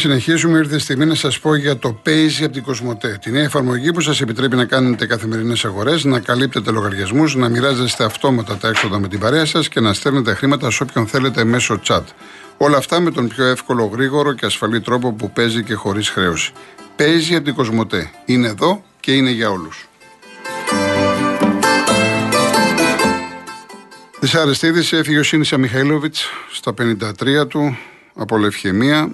συνεχίσουμε, ήρθε η στιγμή να σας πω για το Paisy από την Κοσμοτέ. Τη νέα εφαρμογή που σας επιτρέπει να κάνετε καθημερινές αγορές, να καλύπτετε λογαριασμούς, να μοιράζεστε αυτόματα τα έξοδα με την παρέα σας και να στέλνετε χρήματα σε όποιον θέλετε μέσω chat. Όλα αυτά με τον πιο εύκολο, γρήγορο και ασφαλή τρόπο που παίζει και χωρίς χρέωση. Paisy από την Κοσμοτέ. Είναι εδώ και είναι για όλους. Δυσάρεστη είδηση έφυγε ο Σίνησα Μιχαήλοβιτ στα 53 του από λευχαιμία.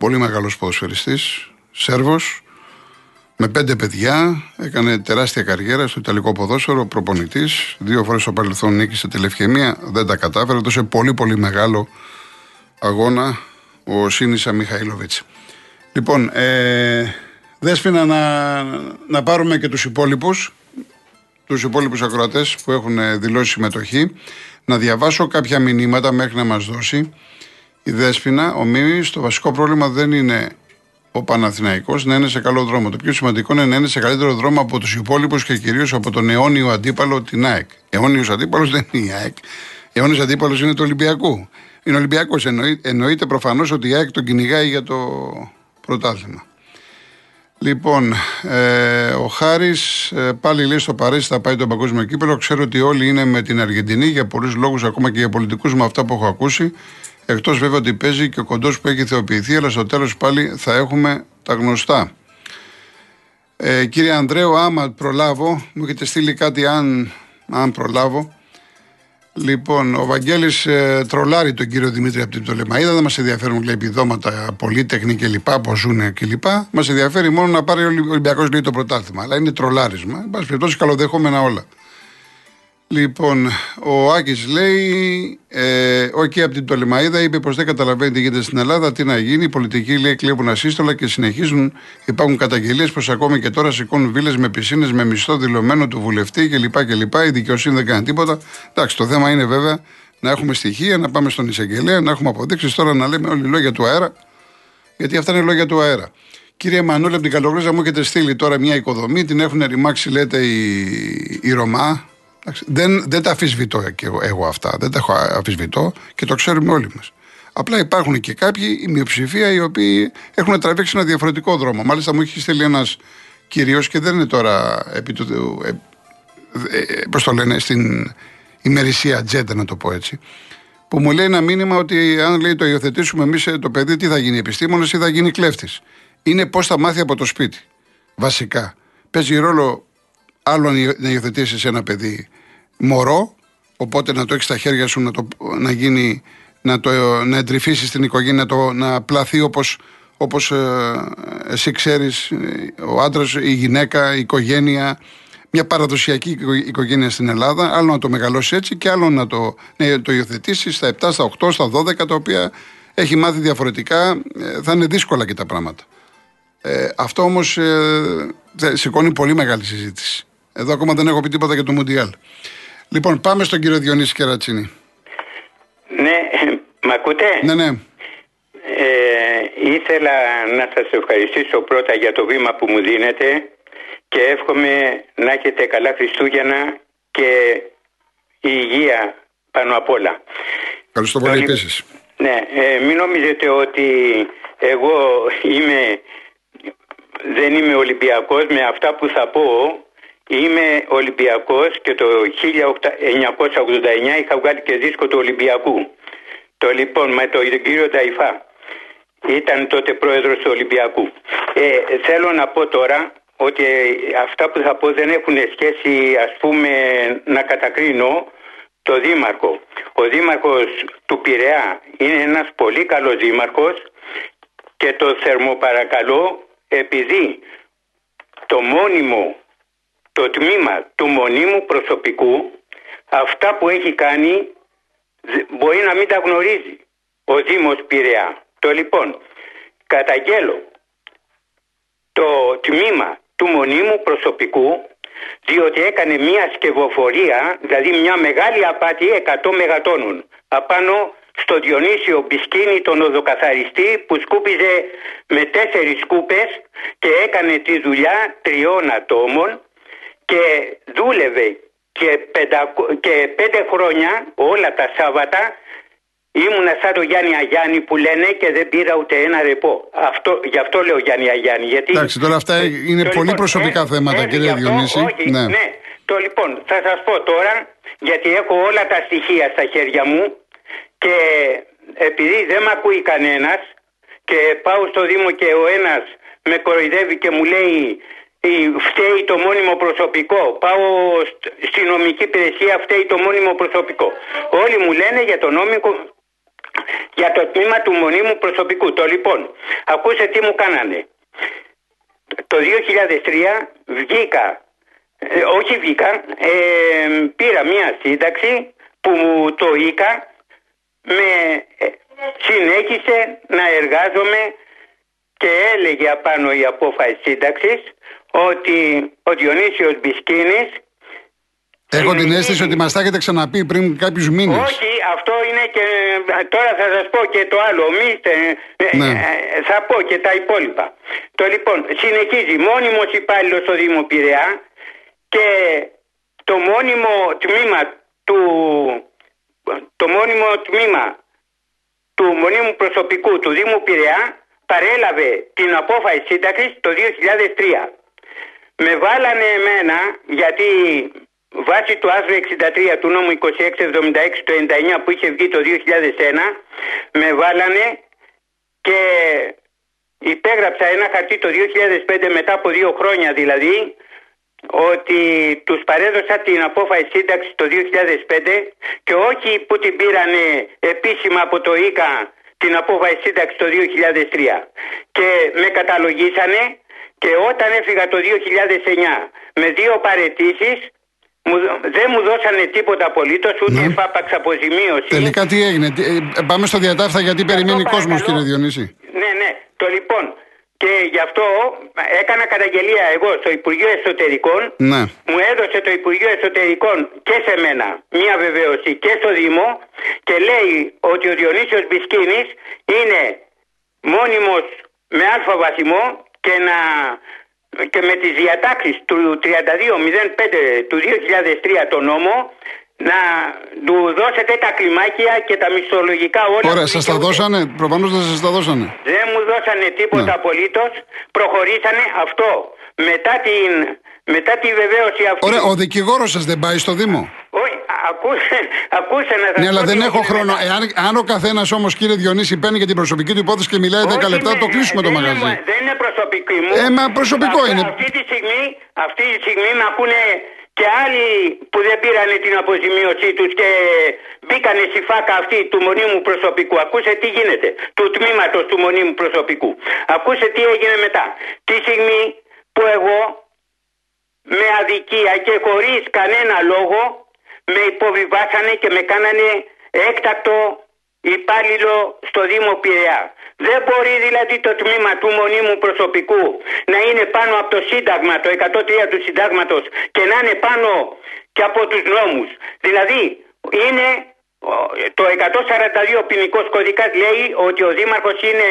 Πολύ μεγάλος ποδοσφαιριστής, Σέρβος, με πέντε παιδιά. Έκανε τεράστια καριέρα στο Ιταλικό ποδόσφαιρο, προπονητής. Δύο φορές στο παρελθόν νίκησε τη λευχαιμία. Δεν τα κατάφερε. Έδωσε πολύ πολύ μεγάλο αγώνα ο Σίνησα Μιχαήλοβιτς. Λοιπόν, ε, δέσποινα να, να πάρουμε και τους υπόλοιπους τους υπόλοιπους ακροατές που έχουν δηλώσει συμμετοχή. Να διαβάσω κάποια μηνύματα μέχρι να μας δώσει η Δέσποινα. Ο Μίμης, το βασικό πρόβλημα δεν είναι ο Παναθηναϊκός να είναι σε καλό δρόμο. Το πιο σημαντικό είναι να είναι σε καλύτερο δρόμο από τους υπόλοιπους και κυρίως από τον αιώνιο αντίπαλο την ΑΕΚ. Αιώνιος αντίπαλος δεν είναι η ΑΕΚ. Αιώνιος αντίπαλος είναι το Ολυμπιακό. Είναι Ολυμπιακός. εννοείται προφανώς ότι η ΑΕΚ τον κυνηγάει για το πρωτάθλημα. Λοιπόν, ε, ο Χάρης ε, πάλι λέει στο Παρίσι θα πάει το παγκόσμιο κύπελο. Ξέρω ότι όλοι είναι με την Αργεντινή για πολλούς λόγους, ακόμα και για πολιτικούς, με αυτά που έχω ακούσει. Εκτός βέβαια ότι παίζει και ο κοντός που έχει θεοποιηθεί, αλλά στο τέλος πάλι θα έχουμε τα γνωστά. Ε, κύριε Ανδρέου, άμα προλάβω, μου έχετε στείλει κάτι αν, αν προλάβω. Λοιπόν, ο Βαγγέλης ε, τρολάρει τον κύριο Δημήτρη από την Τολεμαίδα. Δεν μας ενδιαφέρουν λέει, επιδόματα, πολύτεχνη κλπ. Πώς ζουν κλπ. Μας ενδιαφέρει μόνο να πάρει ο Ολυμπιακός λέει το πρωτάθλημα. Αλλά είναι τρολάρισμα. Εν πάση περιπτώσει, καλοδεχόμενα όλα. Λοιπόν, ο Άκης λέει, ε, okay, από την Τολεμαίδα είπε πως δεν καταλαβαίνει τι γίνεται στην Ελλάδα, τι να γίνει. Οι πολιτικοί λέει κλέβουν ασύστολα και συνεχίζουν. Υπάρχουν καταγγελίες πως ακόμη και τώρα σηκώνουν βίλες με πισίνες με μισθό δηλωμένο του βουλευτή κλπ. κλπ. Η δικαιοσύνη δεν κάνει τίποτα. Εντάξει, το θέμα είναι βέβαια να έχουμε στοιχεία, να πάμε στον εισαγγελέα, να έχουμε αποδείξεις τώρα να λέμε όλοι λόγια του αέρα. Γιατί αυτά είναι λόγια του αέρα. Κύριε Μανούλη, από την Καλογρίζα μου έχετε στείλει τώρα μια οικοδομή, την έχουν ρημάξει, λέτε, η, η Ρωμά, δεν, δεν τα αφισβητώ και εγώ, εγώ αυτά. Δεν τα έχω αφισβητώ και το ξέρουμε όλοι μας. Απλά υπάρχουν και κάποιοι, η μειοψηφία, οι οποίοι έχουν τραβήξει ένα διαφορετικό δρόμο. Μάλιστα μου έχεις στείλει ένας κυρίω και δεν είναι τώρα επί του. Ε, ε, Πώς το λένε, στην ημερησία ατζέντα, να το πω έτσι. Που μου λέει ένα μήνυμα ότι αν λέει το υιοθετήσουμε εμείς ε, το παιδί, τι θα γίνει επιστήμονα ή θα γίνει κλέφτης. Είναι πώς θα μάθει από το σπίτι. Βασικά. Παίζει ρόλο άλλο να υιοθετήσεις ένα παιδί μωρό, οπότε να το έχεις στα χέρια σου να, το, να γίνει, να, το, να εντρυφήσεις την οικογένεια, να, το, να πλαθεί όπως, όπως ε, εσύ ξέρεις, ο άντρας, η γυναίκα, η οικογένεια, μια παραδοσιακή οικογένεια στην Ελλάδα, άλλο να το μεγαλώσεις έτσι και άλλο να το, να το υιοθετήσεις στα 7, στα 8, στα 12, τα οποία έχει μάθει διαφορετικά, ε, θα είναι δύσκολα και τα πράγματα. Ε, αυτό όμως ε, σηκώνει πολύ μεγάλη συζήτηση. Εδώ ακόμα δεν έχω πει τίποτα για το Μουντιάλ. Λοιπόν, πάμε στον κύριο Διονύση Κερατσίνη. Ναι, μ' ακούτε; Ναι, ναι. Ε, ήθελα να σας ευχαριστήσω πρώτα για το βήμα που μου δίνετε και εύχομαι να έχετε καλά Χριστούγεννα και υγεία πάνω απ' όλα. Ευχαριστώ πολύ επίσης. Ναι, ε, μην νομίζετε ότι εγώ είμαι, δεν είμαι Ολυμπιακός με αυτά που θα πω Είμαι Ολυμπιακός και το 1989 είχα βγάλει και δίσκο του Ολυμπιακού. Το λοιπόν με τον κύριο Νταϊφά. Ήταν τότε πρόεδρος του Ολυμπιακού. Ε, θέλω να πω τώρα ότι αυτά που θα πω δεν έχουν σχέση ας πούμε να κατακρίνω το Δήμαρχο. Ο Δήμαρχος του Πειραιά είναι ένας πολύ καλός Δήμαρχος και το θερμοπαρακαλώ επειδή το μόνιμο το τμήμα του μονίμου προσωπικού αυτά που έχει κάνει μπορεί να μην τα γνωρίζει ο Δήμος Πειραιά. Το λοιπόν, καταγγέλω το τμήμα του μονίμου προσωπικού διότι έκανε μια σκευοφορία, δηλαδή μια μεγάλη απάτη 100 μεγατόνων απάνω στο Διονύσιο Μπισκίνη τον οδοκαθαριστή που σκούπιζε με τέσσερις σκούπες και έκανε τη δουλειά τριών ατόμων και δούλευε και, και πέντε χρόνια όλα τα Σάββατα ήμουνα σαν το Γιάννη Αγιάννη που λένε και δεν πήρα ούτε ένα ρεπό. Αυτό, γι' αυτό λέω Γιάννη Αγιάννη. Γιατί... Εντάξει, τώρα αυτά είναι το πολύ λοιπόν, προσωπικά ε, θέματα, ε, κύριε γι' αυτό, Διονύση. Όχι, Ναι. ναι. Το λοιπόν, θα σας πω τώρα, γιατί έχω όλα τα στοιχεία στα χέρια μου και επειδή δεν με ακούει κανένας και πάω στο Δήμο και ο ένας με κοροϊδεύει και μου λέει «Η- φταίει το μόνιμο προσωπικό. Πάω στ- στη νομική υπηρεσία, φταίει το μόνιμο προσωπικό. Όλοι μου λένε για το νόμικο, για το τμήμα του μονίμου προσωπικού. Το λοιπόν, ακούσε τι μου κάνανε. Το 2003 βγήκα, ε, όχι βγήκα, ε, πήρα μία σύνταξη που μου το ίκα με ε, συνέχισε να εργάζομαι και έλεγε απάνω η απόφαση σύνταξης ότι ο Διονύσιος Μπισκίνης Έχω την συνεχίζει- αίσθηση ότι μας τα έχετε ξαναπεί πριν κάποιους μήνες. όχι, αυτό είναι και. Τώρα θα σας πω και το άλλο. Μίστε, ε, Ναι. ε, θα πω και τα υπόλοιπα. Το λοιπόν, συνεχίζει μόνιμος υπάλληλος στο Δήμο Πειραιά και το μόνιμο τμήμα του. Το μόνιμο τμήμα του μονίμου προσωπικού του Δήμου Πειραιά παρέλαβε την απόφαση σύνταξης το 2003. Με βάλανε εμένα γιατί βάσει του άρθρου 63 του νόμου 2676 του 99 που είχε βγει το 2001 με βάλανε και υπέγραψα ένα χαρτί το 2005 μετά από δύο χρόνια δηλαδή ότι τους παρέδωσα την απόφαση σύνταξης το 2005 και όχι που την πήρανε επίσημα από το ΙΚΑ την απόφαση σύνταξη το 2003 και με καταλογίσανε και όταν έφυγα το 2009 με δύο παρετήσεις μου, δεν μου δώσανε τίποτα απολύτως ούτε Ναι. εφάπαξ αποζημίωση Τελικά τι έγινε, τι- ε, πάμε στο διατάφτα γιατί περιμένει αυτό κόσμος, παρακαλώ. κύριε Διονύση. Ναι, ναι. Το λοιπόν. Και γι' αυτό έκανα καταγγελία εγώ στο Υπουργείο Εσωτερικών. Ναι. Μου έδωσε το Υπουργείο Εσωτερικών και σε μένα μία βεβαίωση και στο Δήμο και λέει ότι ο Διονύσιος Μπισκίνης είναι μόνιμος με αλφα βαθμό και, να, και με τις διατάξεις του 3205 του 2003 το νόμο να του δώσετε τα κλιμάκια και τα μισθολογικά όλα Ωραία, που σας τα δικαιούται. δώσανε, προφανώς δεν σας τα δώσανε. Δεν μου δώσανε τίποτα Ναι. απολύτως. Προχωρήσανε αυτό. Μετά, την, μετά τη βεβαίωση αυτή. Ωραία, ο δικηγόρος σας δεν πάει στο Δήμο; Όχι, ακούσε, ακούσε να σας Ναι, αλλά πω δεν τι έχω έγινε χρόνο. μετά. Εάν, αν ο καθένας όμως, κύριε Διονύση, παίρνει για την προσωπική του υπόθεση και μιλάει 10 Όχι, λεπτά, ναι, το κλείσουμε το δεν μαγαζί. είναι- δεν είναι προσωπική μου. Ε, μα προσωπικό Αυτή- είναι. Αυτή τη, στιγμή, αυτή τη στιγμή με ακούνε και άλλοι που δεν πήρανε την αποζημίωσή τους και μπήκανε στη φάκα αυτή του μονίμου προσωπικού. Ακούσε τι γίνεται. Του τμήματος του μονίμου προσωπικού. Ακούσε τι έγινε μετά. Τη στιγμή που εγώ με αδικία και χωρίς κανένα λόγο με υποβιβάσανε και με κάνανε έκτακτο υπάλληλο στο Δήμο Πειραιά. Δεν μπορεί δηλαδή το τμήμα του μονίμου προσωπικού να είναι πάνω από το Σύνταγμα, το 103 του Συντάγματος και να είναι πάνω και από τους νόμους. Δηλαδή είναι ο, το 142 ποινικός κωδικάς λέει ότι ο Δήμαρχος είναι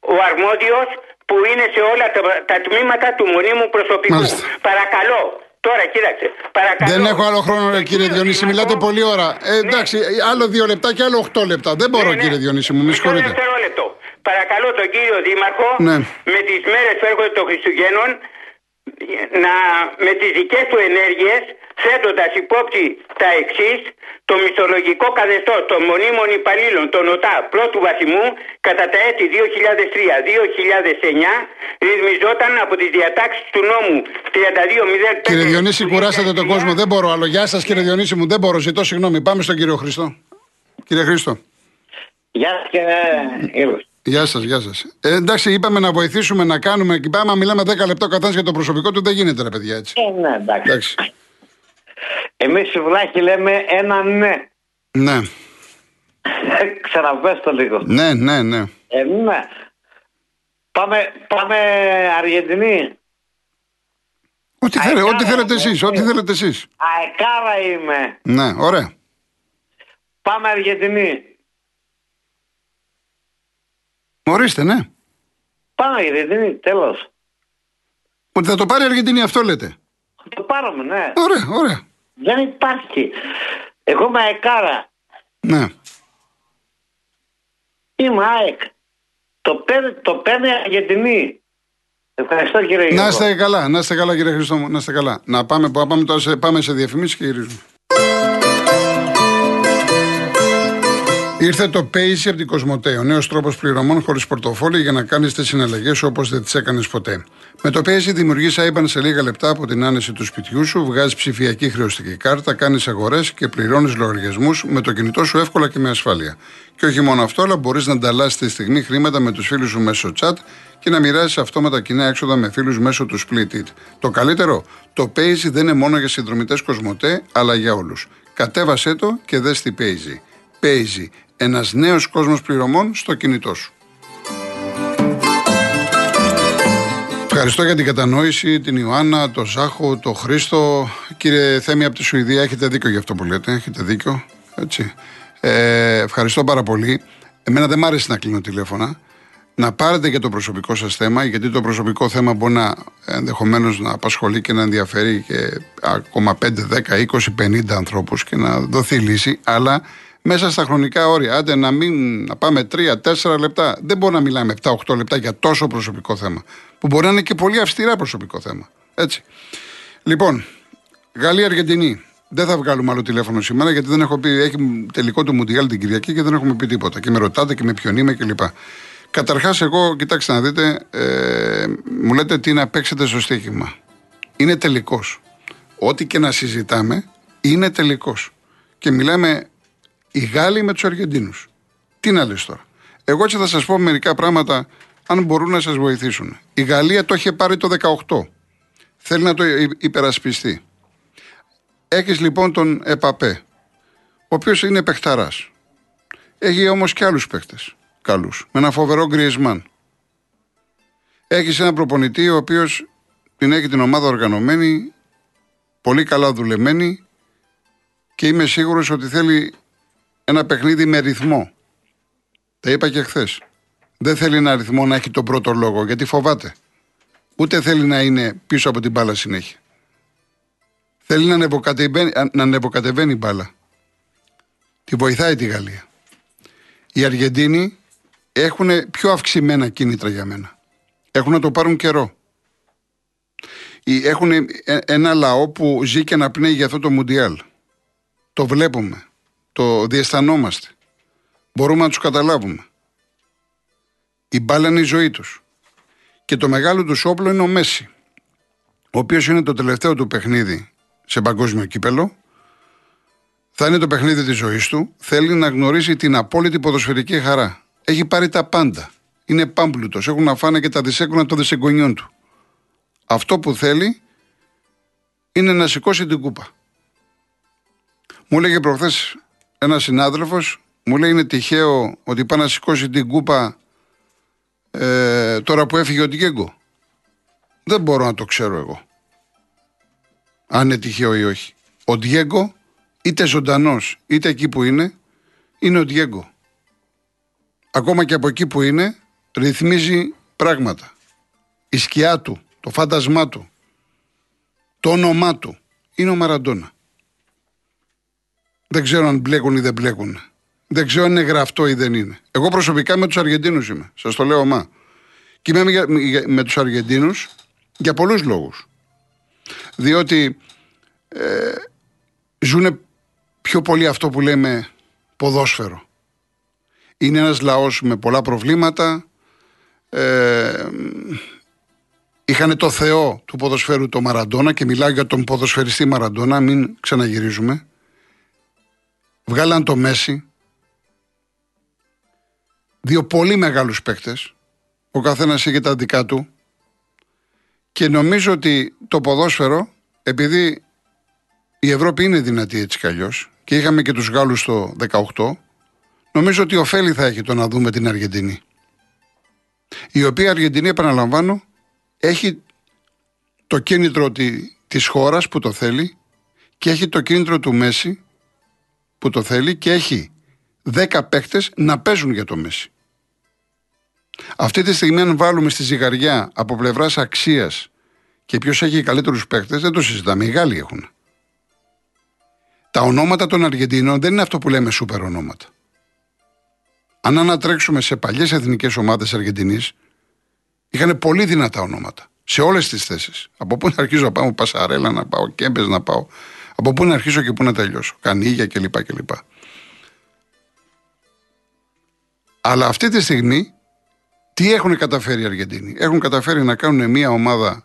ο αρμόδιος που είναι σε όλα τα, τα τμήματα του μονίμου προσωπικού. Μάλιστα. Παρακαλώ. Τώρα κοίταξε. Παρακαλώ. Δεν έχω άλλο χρόνο, ρε, κύριε Κύριο Διονύση. Δήμαρχο, Μιλάτε πολύ ώρα. Ε, εντάξει, άλλο δύο λεπτά και άλλο οχτώ λεπτά. Δεν μπορώ, Ναι, ναι. κύριε Διονύση μου, με Μισό συγχωρείτε. δευτερόλεπτο. Παρακαλώ τον κύριο Δήμαρχο Ναι. με τις μέρες που έρχονται των Χριστουγέννων να, με τις δικές του ενέργειες θέτοντας υπόψη τα εξής το μισθολογικό καθεστώς των μονίμων υπαλλήλων των ΟΤΑ πρώτου βαθμού κατά τα έτη 2003-2009 ρυθμιζόταν από τις διατάξεις του νόμου 3205 Κύριε Διονύση, του κουράσατε τον 2003. κόσμο. Δεν μπορώ άλλο. Γεια σας, κύριε Διονύση μου. Δεν μπορώ. Ζητώ συγγνώμη. Πάμε στον κύριο Χριστό. Κύριε Χρήστο. Γεια σας κύριε Ήλος. Γεια σας, γεια σας. Ε, εντάξει, είπαμε να βοηθήσουμε να κάνουμε και πάμε. Μιλάμε 10 λεπτά ο καθένα για το προσωπικό του. Δεν γίνεται, ρε παιδιά, έτσι. Ε, ναι, εντάξει. Εντάξει. Εμείς οι βλάχοι λέμε ένα ναι. Ναι, Ξαναπες το λίγο. ναι, ναι, ναι. Ε, ναι. Πάμε, πάμε Αργεντινή. Ό,τι, Α, θέλετε, καλά, ό,τι θέλετε ε, εσείς, ε. ό,τι θέλετε εσείς. Αεκάρα είμαι. Ναι, ωραία. Πάμε Αργεντινή. Ορίστε, ναι. Πάμε Αργεντινή, τέλος. Ότι θα το πάρει η Αργεντινή, αυτό λέτε. Θα το πάρουμε, ναι. Ωραία, ωραία. Δεν υπάρχει. Εγώ είμαι αεκάρα. Ναι. Είμαι ΑΕΚ. Το παίρνει, το παίρνει η Αργεντινή. Ευχαριστώ κύριε Να Γιώργο. είστε καλά, να είστε καλά κύριε Χριστό μου, να είστε καλά. Να πάμε, πάμε, τώρα σε, πάμε σε διαφημίσεις και γυρίζουμε. Ήρθε το Paisy από την Κοσμοτέ, ο νέος τρόπος πληρωμών χωρίς πορτοφόλι για να κάνεις τις συναλλαγές όπως δεν τις έκανες ποτέ. Με το Paisy δημιουργείς IBAN σε λίγα λεπτά από την άνεση του σπιτιού σου, βγάζεις ψηφιακή χρεωστική κάρτα, κάνεις αγορές και πληρώνεις λογαριασμούς με το κινητό σου εύκολα και με ασφάλεια. Και όχι μόνο αυτό, αλλά μπορείς να ανταλλάσσεις τη στιγμή χρήματα με τους φίλους σου μέσω chat και να μοιράζεις αυτόματα κοινά έξοδα με φίλους μέσω του Split It. Το καλύτερο, το Paisy δεν είναι μόνο για συνδρομητές Κοσμοτέ, αλλά για όλους. Κατέβασέ το και δες τι Paisy. Paisy, ένας νέος κόσμος πληρωμών στο κινητό σου. Ευχαριστώ για την κατανόηση, την Ιωάννα, τον Ζάχο, τον Χρήστο. Κύριε Θέμη από τη Σουηδία, έχετε δίκιο για αυτό που λέτε. Έχετε δίκιο. Έτσι. Ε, ευχαριστώ πάρα πολύ. Εμένα δεν μ' άρεσε να κλείνω τηλέφωνα. Να πάρετε και το προσωπικό σας θέμα, γιατί το προσωπικό θέμα μπορεί να ενδεχομένως να απασχολεί και να ενδιαφέρει και ακόμα 5, 10, 20, 50 ανθρώπους και να δοθεί λύση. Αλλά μέσα στα χρονικά όρια. Άντε να, μην, να πάμε 3-4 λεπτά. Δεν μπορούμε να μιλάμε 7-8 λεπτά για τόσο προσωπικό θέμα. Που μπορεί να είναι και πολύ αυστηρά προσωπικό θέμα. Έτσι. Λοιπόν, Γαλλία-Αργεντινή. Δεν θα βγάλουμε άλλο τηλέφωνο σήμερα γιατί δεν έχω πει. Έχει τελικό του Μουντιάλ την Κυριακή και δεν έχουμε πει τίποτα. Και με ρωτάτε και με ποιον είμαι κλπ. Καταρχάς, εγώ, κοιτάξτε να δείτε, ε, μου λέτε τι να παίξετε στο στοίχημα. Είναι τελικός. Ό,τι και να συζητάμε, είναι τελικός. Και μιλάμε οι Γάλλοι με τους Αργεντίνους. Τι να λες τώρα. Εγώ έτσι θα σας πω μερικά πράγματα, αν μπορούν να σας βοηθήσουν. Η Γαλλία το είχε πάρει το 18. Θέλει να το υπερασπιστεί. Έχεις λοιπόν τον Επαπέ, ο οποίος είναι παιχταράς. Έχει όμως και άλλους παίχτες καλούς. Με ένα φοβερό γκριεσμάν. Έχεις ένα προπονητή ο οποίος την έχει την ομάδα οργανωμένη, πολύ καλά δουλεμένη και είμαι σίγουρος ότι θέλει ένα παιχνίδι με ρυθμό. Τα είπα και χθες. Δεν θέλει ένα ρυθμό να έχει τον πρώτο λόγο γιατί φοβάται. Ούτε θέλει να είναι πίσω από την μπάλα συνέχεια. Θέλει να ανεβοκατεβαίνει, να ανεβοκατεβαίνει μπάλα. Τη βοηθάει τη Γαλλία. Οι Αργεντίνοι έχουν πιο αυξημένα κίνητρα για μένα. Έχουν να το πάρουν καιρό. Έχουν ένα λαό που ζει και να πνέει για αυτό το Μουντιάλ. Το βλέπουμε. Το διαισθανόμαστε. Μπορούμε να τους καταλάβουμε. Η μπάλα είναι η ζωή τους. Και το μεγάλο τους όπλο είναι ο Μέση. Ο οποίος είναι το τελευταίο του παιχνίδι σε παγκόσμιο κύπελο. Θα είναι το παιχνίδι της ζωής του. Θέλει να γνωρίσει την απόλυτη ποδοσφαιρική χαρά. Έχει πάρει τα πάντα. Είναι πάμπλουτος. Έχουν να φάνε και τα δισέκουνα των δισεγγονιών του. Αυτό που θέλει είναι να σηκώσει την κούπα. Μου έλεγε προχθές ένας συνάδελφος, μου λέει είναι τυχαίο ότι πάει να σηκώσει την κούπα ε, τώρα που έφυγε ο Ντιέγκο. Δεν μπορώ να το ξέρω εγώ. Αν είναι τυχαίο ή όχι. Ο Ντιέγκο, είτε ζωντανός είτε εκεί που είναι, είναι ο Ντιέγκο. Ακόμα και από εκεί που είναι, ρυθμίζει πράγματα. Η σκιά του, το φάντασμά του, το όνομά του είναι ο Μαραντόνα. Δεν ξέρω αν μπλέκουν ή δεν μπλέκουν. Δεν ξέρω αν είναι γραφτό ή δεν είναι. Εγώ προσωπικά με τους Αργεντίνους είμαι. Σας το λέω μα. Και είμαι με τους Αργεντίνους για πολλούς λόγους. Διότι ε, ζουν πιο πολύ αυτό που λέμε ποδόσφαιρο. Είναι ένας λαός με πολλά προβλήματα. Ε, είχαν το θεό του ποδοσφαίρου το Μαραντόνα και μιλάω για τον ποδοσφαιριστή Μαραντόνα, μην ξαναγυρίζουμε. Βγάλαν το Μέση. Δύο πολύ μεγάλους παίκτες. Ο καθένας είχε τα δικά του. Και νομίζω ότι το ποδόσφαιρο, επειδή η Ευρώπη είναι δυνατή έτσι κι αλλιώς, και είχαμε και τους Γάλλους το 18, νομίζω ότι ωφέλη θα έχει το να δούμε την Αργεντινή. Η οποία Αργεντινή, επαναλαμβάνω, έχει το κίνητρο της χώρας που το θέλει και έχει το κίνητρο του Μέση που το θέλει και έχει 10 παίχτες να παίζουν για το Μέση. Αυτή τη στιγμή, αν βάλουμε στη ζυγαριά από πλευράς αξίας και ποιος έχει καλύτερους παίχτε, δεν το συζητάμε. Οι Γάλλοι έχουν. Τα ονόματα των Αργεντινών δεν είναι αυτό που λέμε σούπερ ονόματα. Αν ανατρέξουμε σε παλιές εθνικές ομάδες Αργεντινής, είχαν πολύ δυνατά ονόματα. Σε όλες τις θέσεις. Από πού να αρχίσω να πάω Πασαρέλα, να πάω Κέμπες, να πάω. Από πού να αρχίσω και πού να τελειώσω. Κανίγια κλπ. κλπ. Αλλά αυτή τη στιγμή τι έχουν καταφέρει οι Αργεντίνοι; Έχουν καταφέρει να κάνουν μια ομάδα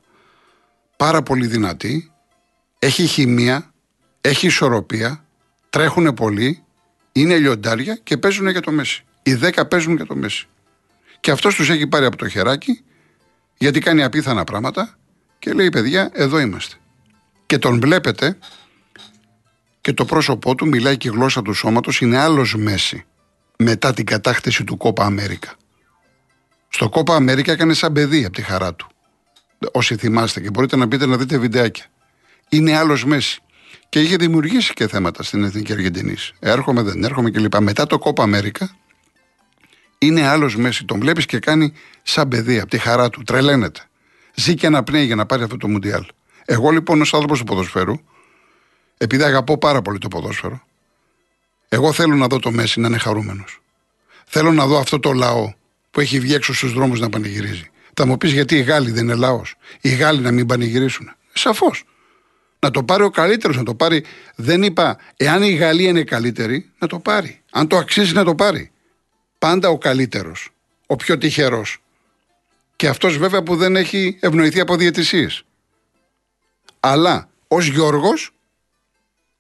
πάρα πολύ δυνατή, έχει χημεία, έχει ισορροπία, τρέχουν πολύ, είναι λιοντάρια και παίζουν για το Μέση. Οι δέκα παίζουν για το Μέση. Και αυτός τους έχει πάρει από το χεράκι, γιατί κάνει απίθανα πράγματα και λέει: Παιδιά, εδώ είμαστε. Και τον βλέπετε και το πρόσωπό του μιλάει και η γλώσσα του σώματος είναι άλλος Μέση μετά την κατάκτηση του Κόπα Αμέρικα. Στο Κόπα Αμέρικα έκανε σαν παιδί από τη χαρά του. Όσοι θυμάστε και μπορείτε να πείτε να δείτε βιντεάκια. Είναι άλλος Μέση. Και είχε δημιουργήσει και θέματα στην Εθνική Αργεντινής. Έρχομαι, δεν έρχομαι κλπ. Μετά το Κόπα Αμέρικα είναι άλλος Μέση. Τον βλέπεις και κάνει σαν παιδί από τη χαρά του. Τρελαίνεται. Ζει και αναπνέει για να πάρει αυτό το Μουντιάλ. Εγώ λοιπόν ως άνθρωπος του ποδοσφαίρου, επειδή αγαπώ πάρα πολύ το ποδόσφαιρο, εγώ θέλω να δω το Μέση να είναι χαρούμενος. Θέλω να δω αυτό το λαό που έχει βγει έξω στους δρόμους να πανηγυρίζει. Θα μου πεις γιατί οι Γάλλοι δεν είναι λαός. Οι Γάλλοι να μην πανηγυρίσουν. Σαφώς. Να το πάρει ο καλύτερος, να το πάρει. Δεν είπα, εάν η Γαλλία είναι καλύτερη, να το πάρει. Αν το αξίζει, να το πάρει. Πάντα ο καλύτερος. Ο πιο τυχερός. Και αυτός βέβαια που δεν έχει ευνοηθεί από διαιτησίες. Αλλά ως Γιώργος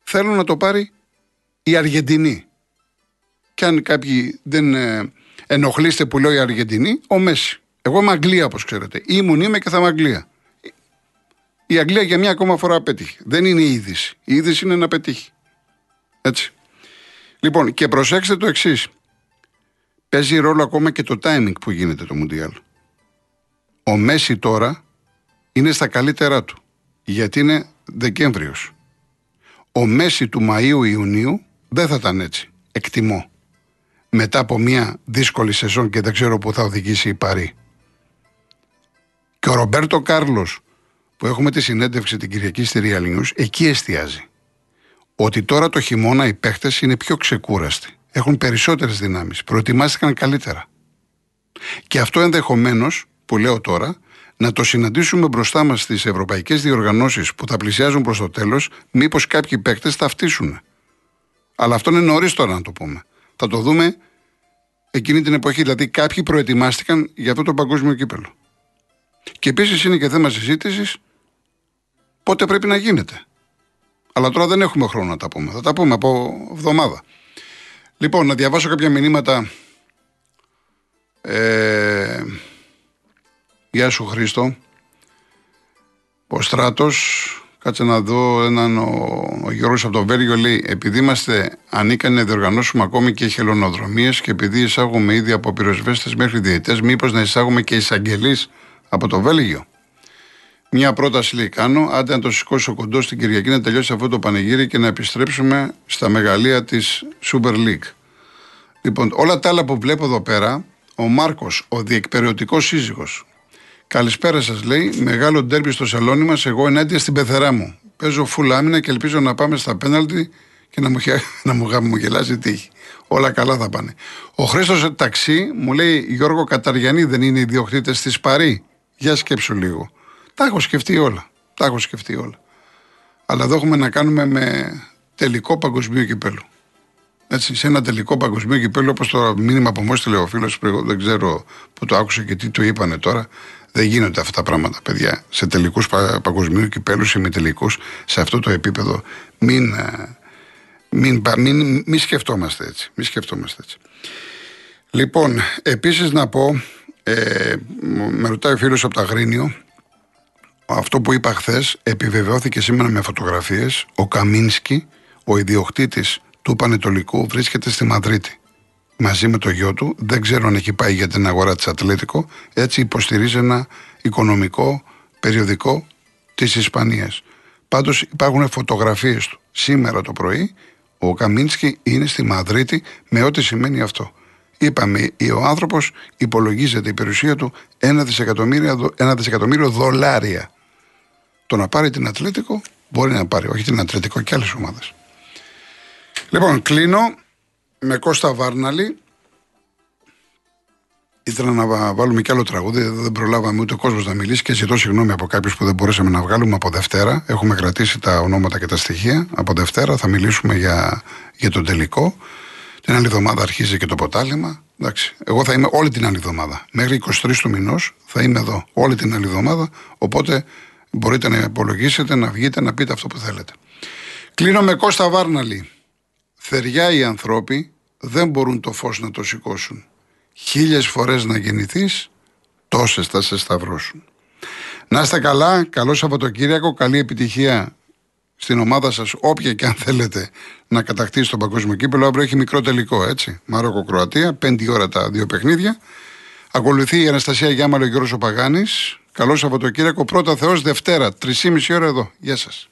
θέλω να το πάρει η Αργεντινή. Και αν κάποιοι δεν ε, ενοχλείστε που λέω η Αργεντινή, ο Μέση. Εγώ είμαι Αγγλία, όπως ξέρετε. Ήμουν, είμαι και θα είμαι Αγγλία. Η Αγγλία για μια ακόμα φορά πέτυχε. Δεν είναι η είδηση. Η είδηση είναι να πετύχει. Έτσι. Λοιπόν, και προσέξτε το εξής. Παίζει ρόλο ακόμα και το timing που γίνεται το Μουντιάλ. Ο Μέση τώρα είναι στα καλύτερά του. Γιατί είναι Δεκέμβριος. Ο Μέση του Μαΐου-Ιουνίου δεν θα ήταν έτσι. Εκτιμώ. Μετά από μια δύσκολη σεζόν και δεν ξέρω πού θα οδηγήσει η Παρή. Και ο Ρομπέρτο Κάρλος, που έχουμε τη συνέντευξη την Κυριακή στη Real News, εκεί εστιάζει. Ότι τώρα το χειμώνα οι παίχτες είναι πιο ξεκούραστοι. Έχουν περισσότερες δυνάμεις. Προετοιμάστηκαν καλύτερα. Και αυτό ενδεχομένως, που λέω τώρα, να το συναντήσουμε μπροστά μας στις ευρωπαϊκές διοργανώσεις που θα πλησιάζουν προς το τέλος, μήπως κάποιοι παίκτες θα φτύσουν. Αλλά αυτό είναι νωρίς τώρα να το πούμε. Θα το δούμε εκείνη την εποχή. Δηλαδή, κάποιοι προετοιμάστηκαν για αυτό το παγκόσμιο κύπελο. Και επίσης είναι και θέμα συζήτησης πότε πρέπει να γίνεται. Αλλά τώρα δεν έχουμε χρόνο να τα πούμε. Θα τα πούμε από εβδομάδα. Λοιπόν, να διαβάσω κάποια μηνύματα. Ε, γεια σου Χρήστο. Ο Στράτος Κάτσε να δω έναν ο, ο Γιώργος από το Βέργιο λέει επειδή είμαστε ανίκανοι να διοργανώσουμε ακόμη και χελωνοδρομίες και επειδή εισάγουμε ήδη από πυροσβέστες μέχρι διαιτές μήπως να εισάγουμε και εισαγγελείς από το Βέλγιο. Μια πρόταση λέει κάνω, άντε να το σηκώσει ο κοντό στην Κυριακή να τελειώσει αυτό το πανηγύρι και να επιστρέψουμε στα μεγαλεία της Super League. Λοιπόν, όλα τα άλλα που βλέπω εδώ πέρα, ο Μάρκος, ο διεκπαιρεωτικός σύζυγος, Καλησπέρα σας, λέει. Μεγάλο ντέρμπι στο σαλόνι μας. Εγώ ενάντια στην πεθερά μου. Παίζω φουλ άμυνα και ελπίζω να πάμε στα πέναλτι και να μου, να μου, μου γελάσει τύχη. Όλα καλά θα πάνε. Ο Χρήστος Ταξί μου λέει: Γιώργο Καταριανή δεν είναι ιδιοκτήτες της Παρή. Για σκέψου λίγο. Τα έχω σκεφτεί όλα. Τα έχω σκεφτεί όλα. Αλλά εδώ έχουμε να κάνουμε με τελικό παγκοσμίο κυπέλο. Έτσι, σε ένα τελικό παγκοσμίο κυπέλο, όπως το μήνυμα από μου έστειλε ο φίλος, δεν ξέρω που το άκουσε και τι του είπανε τώρα. Δεν γίνονται αυτά τα πράγματα, παιδιά. Σε τελικούς παγκοσμίου κυπέλους ή με τελικού, σε αυτό το επίπεδο, μην, ε, μην, μην, μην σκεφτόμαστε έτσι. Μην σκεφτόμαστε έτσι. Λοιπόν, επίσης να πω, ε, με ρωτάει ο φίλος από τα Γρίνιο, αυτό που είπα χθες επιβεβαιώθηκε σήμερα με φωτογραφίες. Ο Καμίνσκι, ο ιδιοκτήτης του Πανετολικού, βρίσκεται στη Μαδρίτη μαζί με το γιο του. Δεν ξέρω αν έχει πάει για την αγορά της Ατλέτικο. Έτσι υποστηρίζει ένα οικονομικό περιοδικό της Ισπανίας. Πάντως υπάρχουν φωτογραφίες του. Σήμερα το πρωί ο Καμίνσκι είναι στη Μαδρίτη με ό,τι σημαίνει αυτό. Είπαμε, ο άνθρωπος υπολογίζεται η περιουσία του ένα δισεκατομμύριο, ένα δισεκατομμύριο δολάρια. Το να πάρει την Ατλέτικο μπορεί να πάρει, όχι την Ατλέτικο και άλλες ομάδες. Λοιπόν, κλείνω με Κώστα Βάρναλη Ήθελα να βάλουμε κι άλλο τραγούδι, δεν προλάβαμε ούτε ο κόσμος να μιλήσει και ζητώ συγγνώμη από κάποιους που δεν μπορέσαμε να βγάλουμε από Δευτέρα. Έχουμε κρατήσει τα ονόματα και τα στοιχεία. Από Δευτέρα θα μιλήσουμε για, για τον τελικό. Την άλλη εβδομάδα αρχίζει και το ποτάλημα. Εντάξει, εγώ θα είμαι όλη την άλλη εβδομάδα. Μέχρι 23 του μηνός θα είμαι εδώ όλη την άλλη εβδομάδα. Οπότε μπορείτε να υπολογίσετε, να βγείτε, να πείτε αυτό που θέλετε. Κλείνω με Κώστα Βάρναλη. Θεριά οι ανθρώποι δεν μπορούν το φως να το σηκώσουν. Χίλιες φορές να γεννηθείς, τόσες θα σε σταυρώσουν. Να είστε καλά, καλό Σαββατοκύριακο, καλή επιτυχία στην ομάδα σας, όποια και αν θέλετε να κατακτήσει τον παγκόσμιο κύπελο. Αύριο έχει μικρό τελικό, έτσι. Μαρόκο Κροατία, πέντε ώρα τα δύο παιχνίδια. Ακολουθεί η Αναστασία Γιάμαλο και ο Γιώργος Παγάνης. Καλό Σαββατοκύριακο, πρώτα Θεός, Δευτέρα, 3,5 ώρα εδώ. Γεια σας.